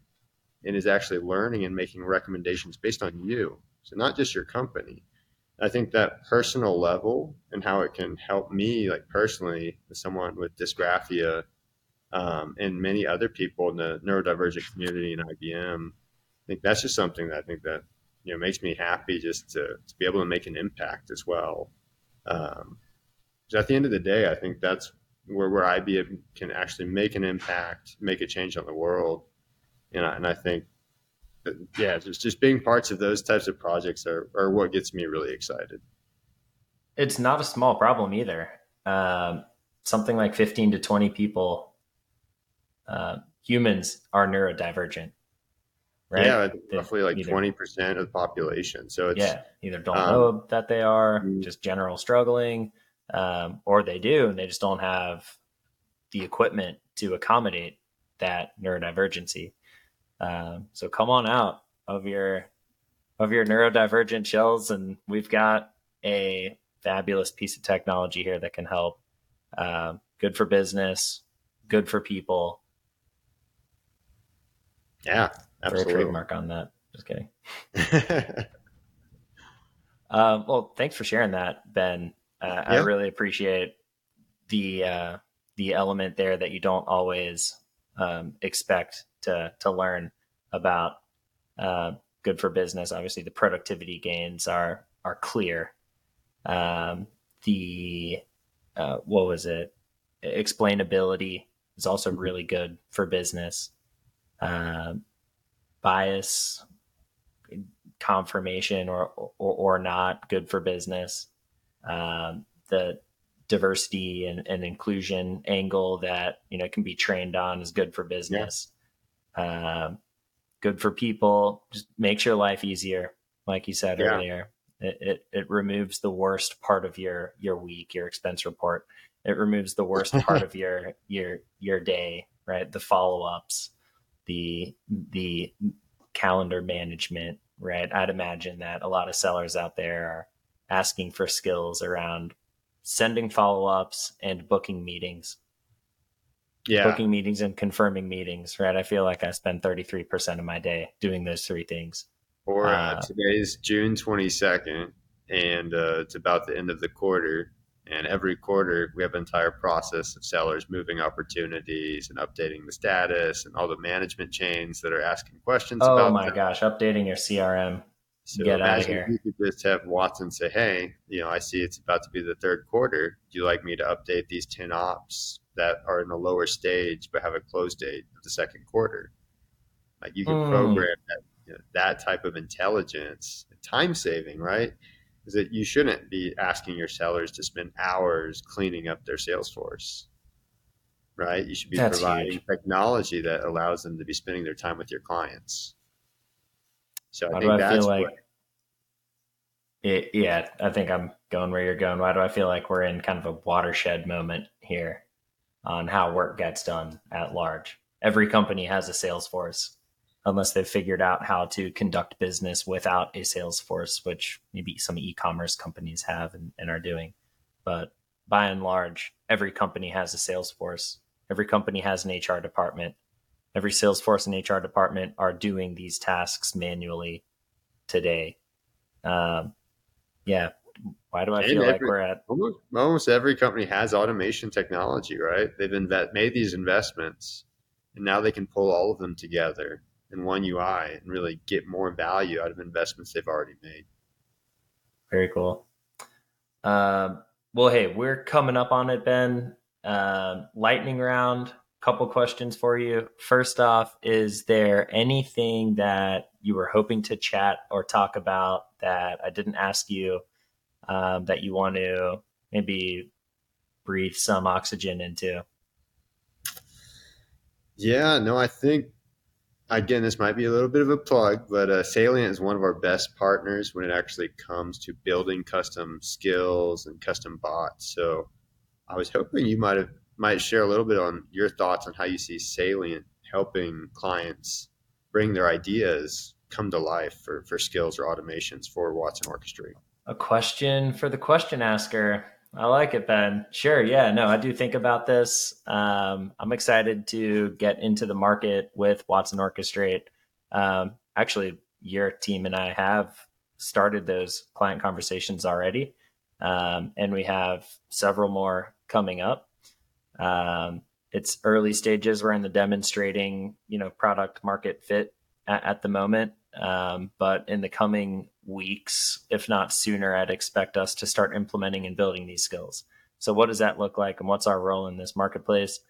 and is actually learning and making recommendations based on you. So not just your company. I think that personal level and how it can help me, like personally, as someone with dysgraphia, um, and many other people in the neurodivergent community in IBM, I think that's just something that I think that you know makes me happy just to, to be able to make an impact as well. Um, at the end of the day, I think that's where where IBM can actually make an impact, make a change on the world, and I, and I think yeah, just just being parts of those types of projects are, are what gets me really excited. It's not a small problem either. Um, something like 15 to 20 people, uh, humans are neurodivergent right? Yeah, roughly like twenty percent of the population. So it's yeah, either don't um, know that they are mm-hmm. just general struggling, um, or they do and they just don't have the equipment to accommodate that neurodivergency. Um, so come on out of your of your neurodivergent shells, and we've got a fabulous piece of technology here that can help. Uh, good for business, good for people. Yeah, Absolutely. For a trademark on that. Just kidding. uh, well, thanks for sharing that, Ben. Uh, yeah. I really appreciate the uh, the element there that you don't always um, expect to to learn about. Uh, good for business. Obviously, the productivity gains are are clear. Um, the uh, what was it? Explainability is also mm-hmm. really good for business. Um, bias confirmation or, or, or not good for business. Um, the diversity and, and, inclusion angle that you know can be trained on is good for business. Um, good for people. Just makes your life easier, like you said yeah. earlier. It, it, it removes the worst part of your your week, your expense report. It removes the worst part of your your your day, right? The follow ups the the calendar management, right? I'd imagine that a lot of sellers out there are asking for skills around sending follow-ups and booking meetings. Yeah. Booking meetings and confirming meetings, right? I feel like I spend 33% of my day doing those three things. Or uh, uh, today's June 22nd and uh, it's about the end of the quarter and every quarter, we have an entire process of sellers moving opportunities and updating the status and all the management chains that are asking questions. Oh my them. gosh, updating your CRM. So Get out of here. You could just have Watson say, "Hey, you know, I see it's about to be the third quarter. Do you like me to update these ten ops that are in a lower stage but have a close date of the second quarter?" Like you can mm. program that, you know, that type of intelligence, time saving, right? is that you shouldn't be asking your sellers to spend hours cleaning up their Salesforce, right? You should be That's providing huge. technology that allows them to be spending their time with your clients. So I Why think that's like, what, it, yeah, I think I'm going where you're going. Why do I feel like we're in kind of a watershed moment here on how work gets done at large? Every company has a sales force, unless they've figured out how to conduct business without a sales force, which maybe some e-commerce companies have and, and, are doing. But by and large, every company has a sales force. Every company has an HR department. Every sales force and HR department are doing these tasks manually today. Um, yeah. Why do I feel every, like we're at almost, almost every company has automation technology, right? They've invest, made these investments and now they can pull all of them together in one UI and really get more value out of investments they've already made. Very cool. Um, well, hey, we're coming up on it, Ben. Uh, lightning round. Couple questions for you. First off, is there anything that you were hoping to chat or talk about that I didn't ask you um, that you want to maybe breathe some oxygen into? Yeah, no, I think again, this might be a little bit of a plug, but uh, Salient is one of our best partners when it actually comes to building custom skills and custom bots. So I was hoping you might have might share a little bit on your thoughts on how you see Salient helping clients bring their ideas come to life for, for skills or automations for Watson Orchestrate. A question for the question asker. I like it, Ben. Sure. Yeah. No, I do think about this. Um, I'm excited to get into the market with Watson Orchestrate. Um, actually, your team and I have started those client conversations already. Um, and we have several more coming up. Um, it's early stages. We're in the demonstrating, you know, product market fit at, at the moment. Um, but in the coming weeks, if not sooner, I'd expect us to start implementing and building these skills. So, what does that look like, and what's our role in this marketplace?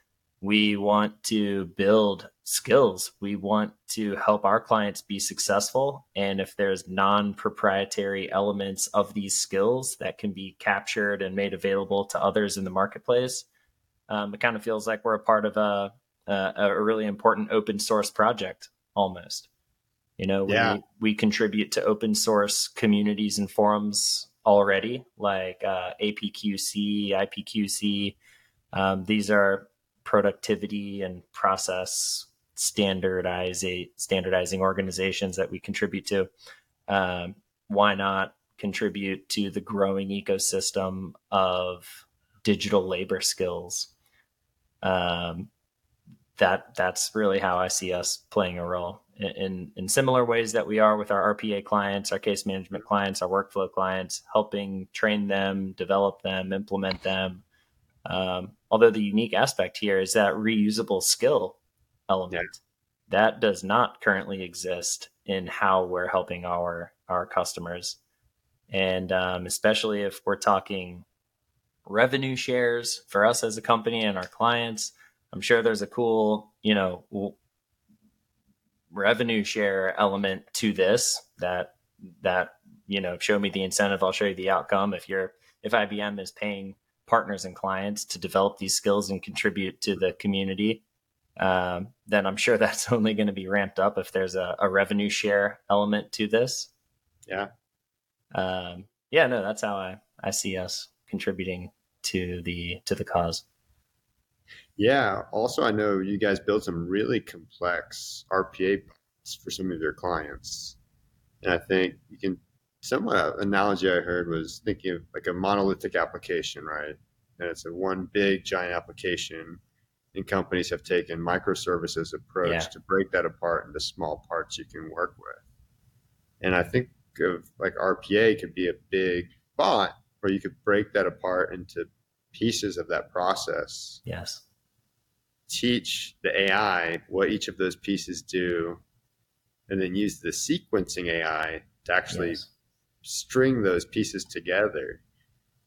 We want to build skills. We want to help our clients be successful. And if there's non proprietary elements of these skills that can be captured and made available to others in the marketplace, um, it kind of feels like we're a part of a, a, a really important open source project almost. You know, yeah. we, we contribute to open source communities and forums already, like uh, APQC, IPQC. Um, these are productivity and process standardize standardizing organizations that we contribute to. Um, why not contribute to the growing ecosystem of digital labor skills? Um, that that's really how I see us playing a role in in similar ways that we are with our RPA clients, our case management clients, our workflow clients, helping train them, develop them, implement them. Um, although the unique aspect here is that reusable skill element yeah. that does not currently exist in how we're helping our our customers, and um, especially if we're talking revenue shares for us as a company and our clients. I'm sure there's a cool, you know, revenue share element to this that that you know show me the incentive i'll show you the outcome. If you're if ibm is paying partners and clients to develop these skills and contribute to the community um, then i'm sure that's only going to be ramped up if there's a, a, revenue share element to this. Yeah. Um, yeah no that's how i i see us contributing to the to the cause yeah. Also, I know you guys build some really complex RPA for some of your clients. And I think you can, somewhat uh, analogy I heard was thinking of like a monolithic application, right? And it's a one big giant application. And companies have taken microservices approach yeah. to break that apart into small parts you can work with. And I think of like RPA could be a big bot where you could break that apart into pieces of that process. Yes teach the AI what each of those pieces do, and then use the sequencing AI to actually yes. string those pieces together.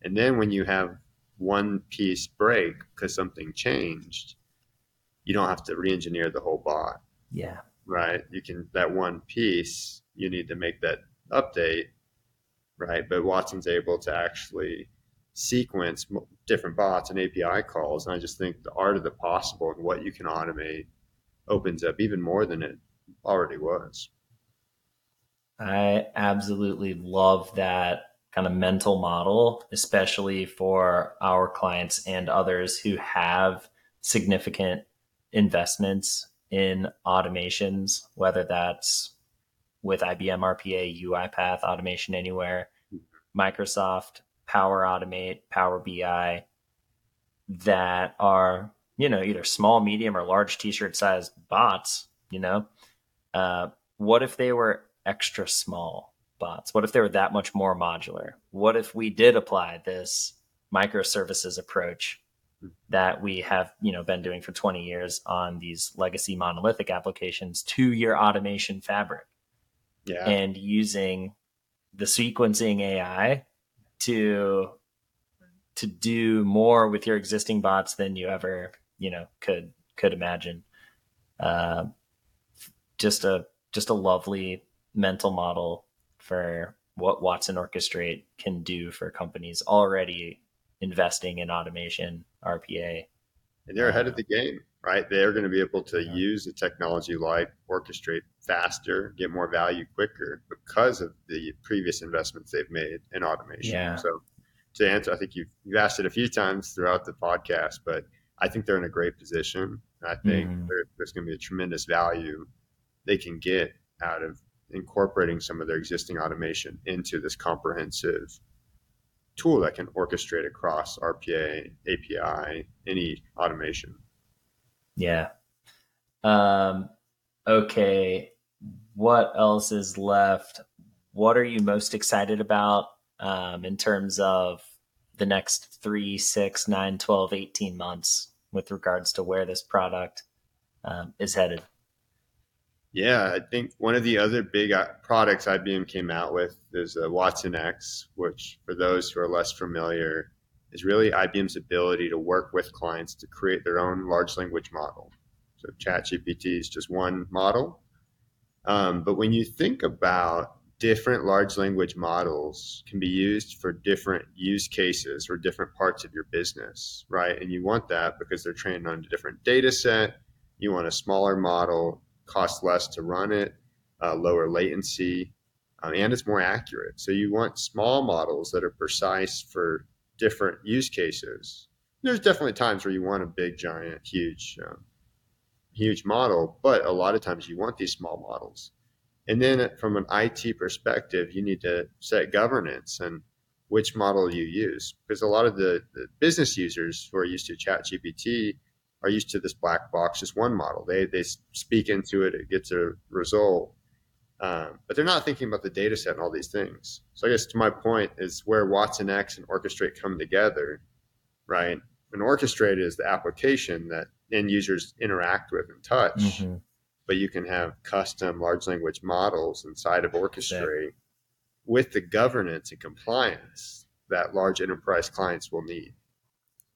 And then when you have one piece break because something changed, you don't have to re-engineer the whole bot. Yeah. Right. You can that one piece you need to make that update. Right. But Watson's able to actually sequence different bots and API calls. And I just think the art of the possible and what you can automate opens up even more than it already was. I absolutely love that kind of mental model, especially for our clients and others who have significant investments in automations, whether that's with IBM RPA, UiPath, Automation Anywhere, mm-hmm. Microsoft, Power Automate, Power BI that are, you know, either small, medium, or large t shirt size bots, you know, uh, what if they were extra small bots? What if they were that much more modular? What if we did apply this microservices approach that we have, you know, been doing for 20 years on these legacy monolithic applications to your automation fabric? Yeah. And using the sequencing AI to to do more with your existing bots than you ever you know could could imagine. Uh, just a just a lovely mental model for what Watson Orchestrate can do for companies already investing in automation, RPA. And they're ahead of the game, right? They're going to be able to yeah. use a technology like Orchestrate faster, get more value quicker because of the previous investments they've made in automation. Yeah. So to answer, I think you've, you've asked it a few times throughout the podcast, but I think they're in a great position. I think mm. there's going to be a tremendous value they can get out of incorporating some of their existing automation into this comprehensive tool that can orchestrate across RPA, API, any automation. Yeah. Um, okay. What else is left? What are you most excited about um, in terms of the next three, six, nine, 12, 18 months with regards to where this product um, is headed? Yeah, I think one of the other big uh, products IBM came out with is the watsonx, which, for those who are less familiar, is really IBM's ability to work with clients to create their own large language model. So ChatGPT is just one model. Um, but when you think about different large language models can be used for different use cases or different parts of your business, right? And you want that because they're trained on a different data set. You want a smaller model costs less to run it, uh, lower latency, uh, and it's more accurate. So you want small models that are precise for different use cases. There's definitely times where you want a big, giant, huge, um, huge model, but a lot of times you want these small models. And then from an IT perspective, you need to set governance and which model you use because a lot of the, the business users who are used to ChatGPT are used to this black box, just one model. They they speak into it, it gets a result, um, but they're not thinking about the data set and all these things. So I guess to my point is where watsonx and Orchestrate come together, right? And Orchestrate is the application that end users interact with and touch, mm-hmm. but you can have custom large language models inside of Orchestrate with the governance and compliance that large enterprise clients will need.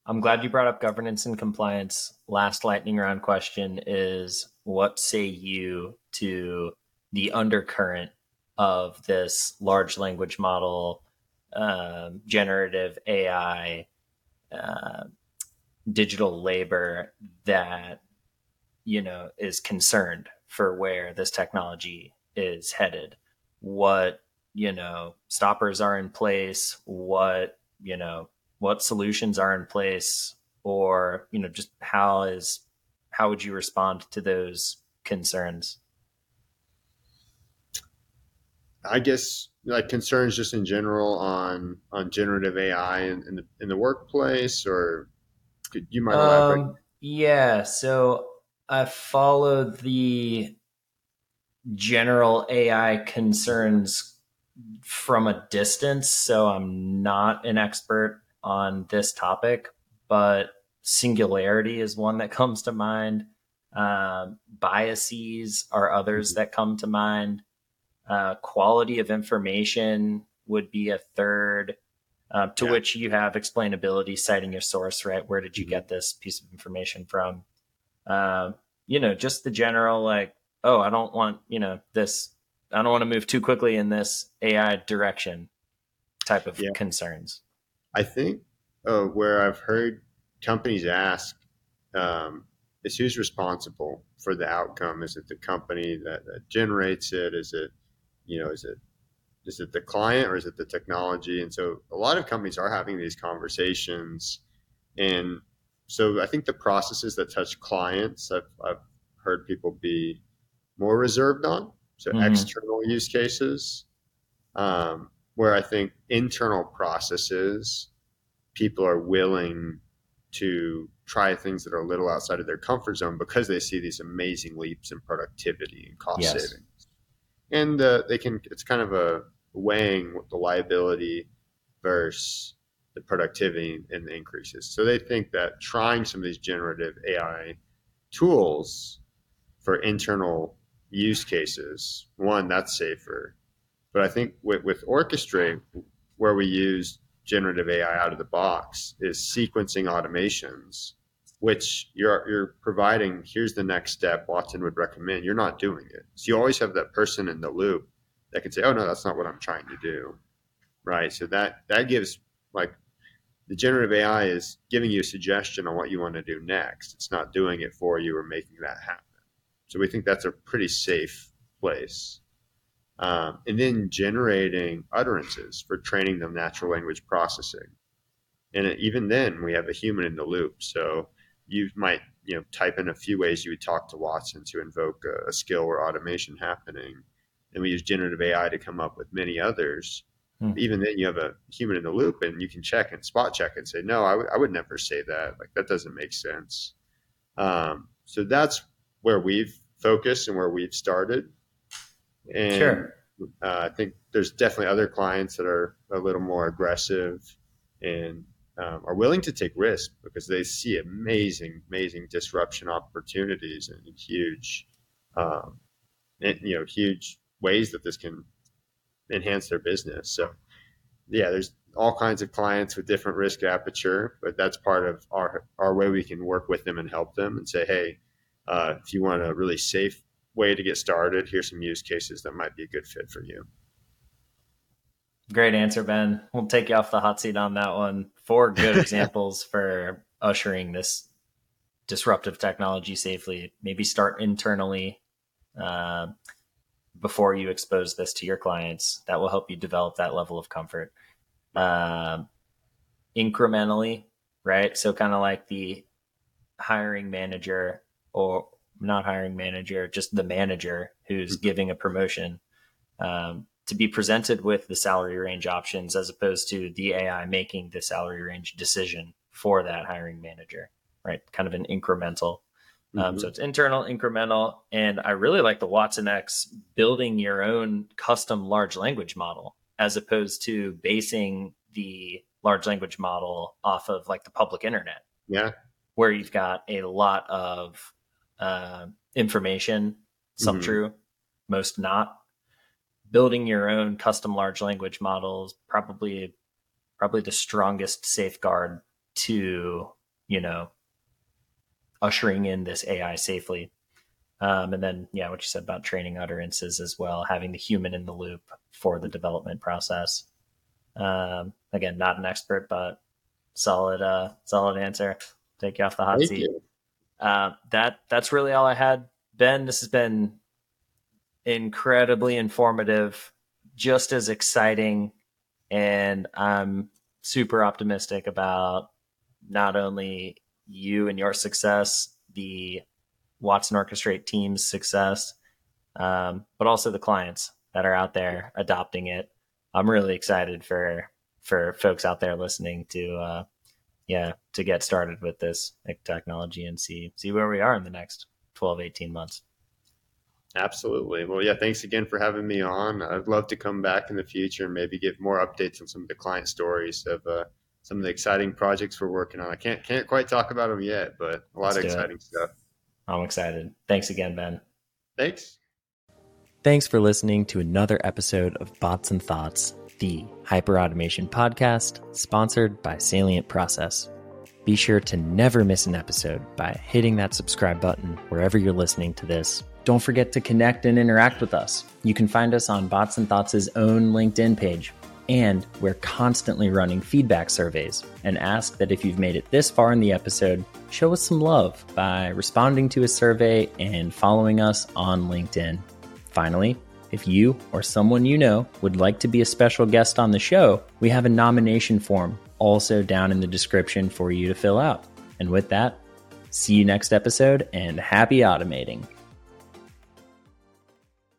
I'm glad you brought up governance and compliance. Last lightning round question is what say you to the undercurrent of this large language model, um, generative AI, uh, digital labor that, you know, is concerned for where this technology is headed? What, you know, stoppers are in place? What, you know, what solutions are in place or you know just how is how would you respond to those concerns i guess like concerns just in general on on generative ai in, in the in the workplace or could you might elaborate um, yeah so i followed the general ai concerns from a distance so i'm not an expert on this topic, but singularity is one that comes to mind. Uh, biases are others mm-hmm. that come to mind. Uh, quality of information would be a third, uh, to yeah. which you have explainability, citing your source, right? Where did you mm-hmm. get this piece of information from? Uh, you know, just the general, like, oh, I don't want, you know, this, I don't want to move too quickly in this AI direction type of yeah. concerns. I think uh, where I've heard companies ask um, is who's responsible for the outcome? Is it the company that, that generates it? Is it, you know, is it is it the client or is it the technology? And so a lot of companies are having these conversations. And so I think the processes that touch clients, I've, I've heard people be more reserved on. So mm-hmm. external use cases, um, where I think internal processes, people are willing to try things that are a little outside of their comfort zone because they see these amazing leaps in productivity and cost yes. savings. And uh, they can, it's kind of a weighing the liability versus the productivity and the increases. So they think that trying some of these generative AI tools for internal use cases, one, that's safer. But I think with, with Orchestrate, where we use generative AI out of the box, is sequencing automations, which you're you're providing. Here's the next step Watson would recommend. You're not doing it, so you always have that person in the loop that can say, "Oh no, that's not what I'm trying to do," right? So that that gives like the generative AI is giving you a suggestion on what you want to do next. It's not doing it for you or making that happen. So we think that's a pretty safe place um, and then generating utterances for training them natural language processing. And even then, we have a human in the loop. So you might you know type in a few ways you would talk to Watson to invoke a, a skill or automation happening, and we use generative AI to come up with many others. Hmm. Even then, you have a human in the loop, and you can check and spot check and say, "No, I, w- I would never say that. Like that doesn't make sense." Um, so that's where we've focused and where we've started. And sure. uh, I think there's definitely other clients that are a little more aggressive and um, are willing to take risks because they see amazing, amazing disruption opportunities and huge, um, you know huge ways that this can enhance their business. So yeah, there's all kinds of clients with different risk aperture, but that's part of our our way we can work with them and help them and say, hey, uh, if you want a really safe way to get started, here's some use cases that might be a good fit for you. Great answer, Ben. We'll take you off the hot seat on that one. Four good examples for ushering this disruptive technology safely. Maybe start internally uh, before you expose this to your clients. That will help you develop that level of comfort. Uh, incrementally, right? So, kind of like the hiring manager or not hiring manager, just the manager who's mm-hmm. giving a promotion. Um, to be presented with the salary range options as opposed to the AI making the salary range decision for that hiring manager, right? Kind of an incremental. Um, mm-hmm. Um, so it's internal, incremental. And I really like the watsonx building your own custom large language model as opposed to basing the large language model off of like the public internet. Yeah. Where you've got a lot of uh, information, some mm-hmm. true, most not building your own custom large language models probably probably the strongest safeguard to you know ushering in this AI safely. Um, and then yeah, what you said about training utterances as well, having the human in the loop for the development process. Um, again, not an expert, but solid uh, solid answer. Take you off the hot Thank seat. Uh, that that's really all I had. Ben, this has been incredibly informative, just as exciting. And I'm super optimistic about not only you and your success, the Watson Orchestrate team's success, um, but also the clients that are out there adopting it. I'm really excited for for folks out there listening to uh, yeah to get started with this technology and see see where we are in the next 12 18 months Absolutely. Well, yeah, thanks again for having me on. I'd love to come back in the future and maybe give more updates on some of the client stories of uh, some of the exciting projects we're working on. I can't can't quite talk about them yet, but a lot Let's of exciting it. stuff. I'm excited. Thanks again, Ben. Thanks. Thanks for listening to another episode of Bots and Thoughts, the hyperautomation podcast sponsored by Salient Process. Be sure to never miss an episode by hitting that subscribe button wherever you're listening to this don't forget to connect and interact with us. You can find us on Bots and Thoughts' own LinkedIn page. And we're constantly running feedback surveys and ask that if you've made it this far in the episode, show us some love by responding to a survey and following us on LinkedIn. Finally, if you or someone you know would like to be a special guest on the show, we have a nomination form also down in the description for you to fill out. And with that, see you next episode and happy automating.